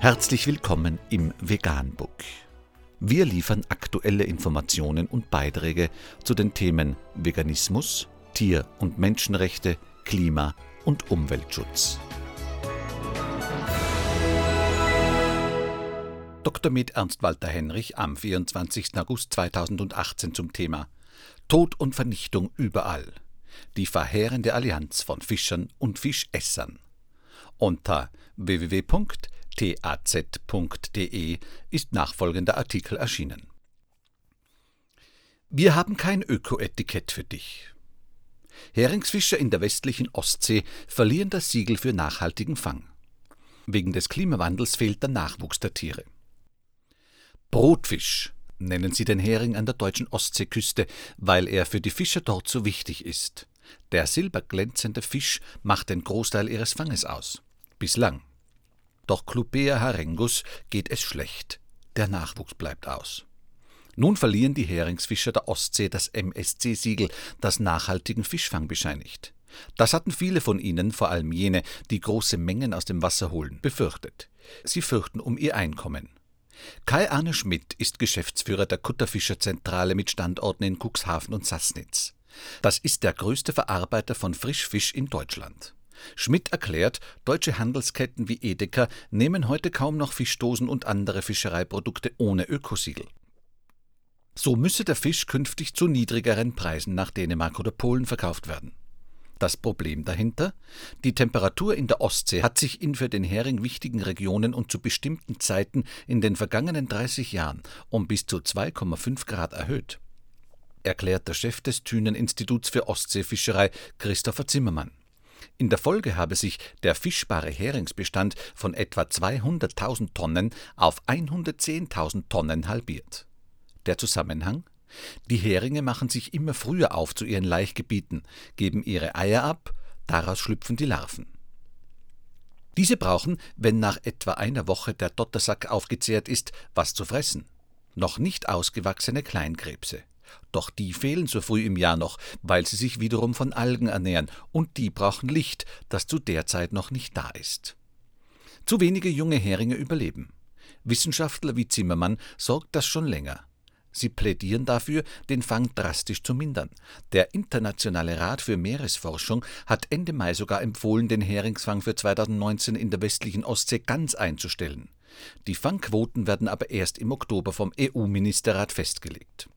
Herzlich willkommen im Veganbook. Wir liefern aktuelle Informationen und Beiträge zu den Themen Veganismus, Tier- und Menschenrechte, Klima- und Umweltschutz. Dr. Med Ernst Walter Henrich am 24. August 2018 zum Thema Tod und Vernichtung überall. Die verheerende Allianz von Fischern und Fischessern. Unter www.taz.de ist nachfolgender Artikel erschienen. Wir haben kein Öko-Etikett für dich. Heringsfischer in der westlichen Ostsee verlieren das Siegel für nachhaltigen Fang. Wegen des Klimawandels fehlt der Nachwuchs der Tiere. Brotfisch nennen sie den Hering an der deutschen Ostseeküste, weil er für die Fischer dort so wichtig ist. Der silberglänzende Fisch macht den Großteil ihres Fanges aus. Bislang. Doch Clupea harengus geht es schlecht. Der Nachwuchs bleibt aus. Nun verlieren die Heringsfischer der Ostsee das MSC-Siegel, das nachhaltigen Fischfang bescheinigt. Das hatten viele von ihnen, vor allem jene, die große Mengen aus dem Wasser holen, befürchtet. Sie fürchten um ihr Einkommen. Kai-Arne Schmidt ist Geschäftsführer der Kutterfischerzentrale mit Standorten in Cuxhaven und Sassnitz. Das ist der größte Verarbeiter von Frischfisch in Deutschland. Schmidt erklärt, deutsche Handelsketten wie Edeka nehmen heute kaum noch Fischdosen und andere Fischereiprodukte ohne Ökosiegel. So müsse der Fisch künftig zu niedrigeren Preisen nach Dänemark oder Polen verkauft werden. Das Problem dahinter? Die Temperatur in der Ostsee hat sich in für den Hering wichtigen Regionen und zu bestimmten Zeiten in den vergangenen 30 Jahren um bis zu 2,5 Grad erhöht, erklärt der Chef des Thünen-Instituts für Ostseefischerei Christopher Zimmermann. In der Folge habe sich der fischbare Heringsbestand von etwa 200.000 Tonnen auf 110.000 Tonnen halbiert. Der Zusammenhang? Die Heringe machen sich immer früher auf zu ihren Laichgebieten, geben ihre Eier ab, daraus schlüpfen die Larven. Diese brauchen, wenn nach etwa einer Woche der Dottersack aufgezehrt ist, was zu fressen. Noch nicht ausgewachsene Kleinkrebse. Doch die fehlen so früh im Jahr noch, weil sie sich wiederum von Algen ernähren, und die brauchen Licht, das zu der Zeit noch nicht da ist. Zu wenige junge Heringe überleben. Wissenschaftler wie Zimmermann sorgt das schon länger. Sie plädieren dafür, den Fang drastisch zu mindern. Der Internationale Rat für Meeresforschung hat Ende Mai sogar empfohlen, den Heringsfang für 2019 in der westlichen Ostsee ganz einzustellen. Die Fangquoten werden aber erst im Oktober vom EU-Ministerrat festgelegt.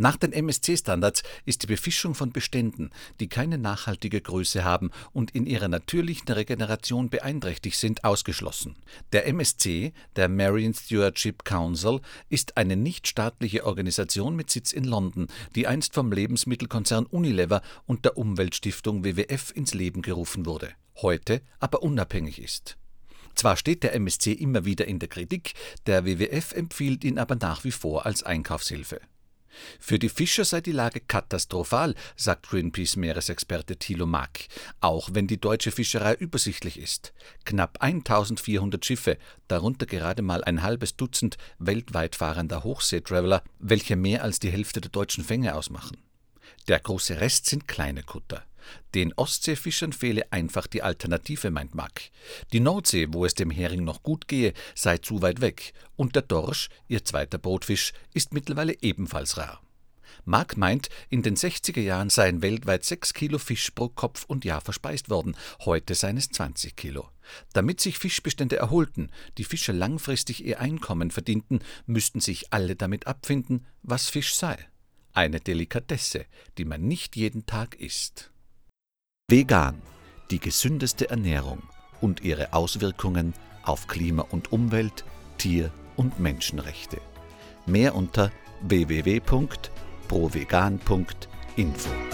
Nach den MSC-Standards ist die Befischung von Beständen, die keine nachhaltige Größe haben und in ihrer natürlichen Regeneration beeinträchtigt sind, ausgeschlossen. Der MSC, der Marine Stewardship Council, ist eine nichtstaatliche Organisation mit Sitz in London, die einst vom Lebensmittelkonzern Unilever und der Umweltstiftung WWF ins Leben gerufen wurde, heute aber unabhängig ist. Zwar steht der MSC immer wieder in der Kritik, der WWF empfiehlt ihn aber nach wie vor als Einkaufshilfe. Für die Fischer sei die Lage katastrophal, sagt Greenpeace-Meeresexperte Thilo Mack, auch wenn die deutsche Fischerei übersichtlich ist. Knapp 1400 Schiffe, darunter gerade mal ein halbes Dutzend weltweit fahrender Hochseetraveler, welche mehr als die Hälfte der deutschen Fänge ausmachen. Der große Rest sind kleine Kutter. Den Ostseefischern fehle einfach die Alternative, meint Mack. Die Nordsee, wo es dem Hering noch gut gehe, sei zu weit weg, und der Dorsch, ihr zweiter Brotfisch, ist mittlerweile ebenfalls rar. Mark meint, in den 60er Jahren seien weltweit 6 Kilo Fisch pro Kopf und Jahr verspeist worden, heute seien es 20 Kilo. Damit sich Fischbestände erholten, die Fischer langfristig ihr Einkommen verdienten, müssten sich alle damit abfinden, was Fisch sei. Eine Delikatesse, die man nicht jeden Tag isst. Vegan, die gesündeste Ernährung und ihre Auswirkungen auf Klima und Umwelt, Tier- und Menschenrechte. Mehr unter www.provegan.info.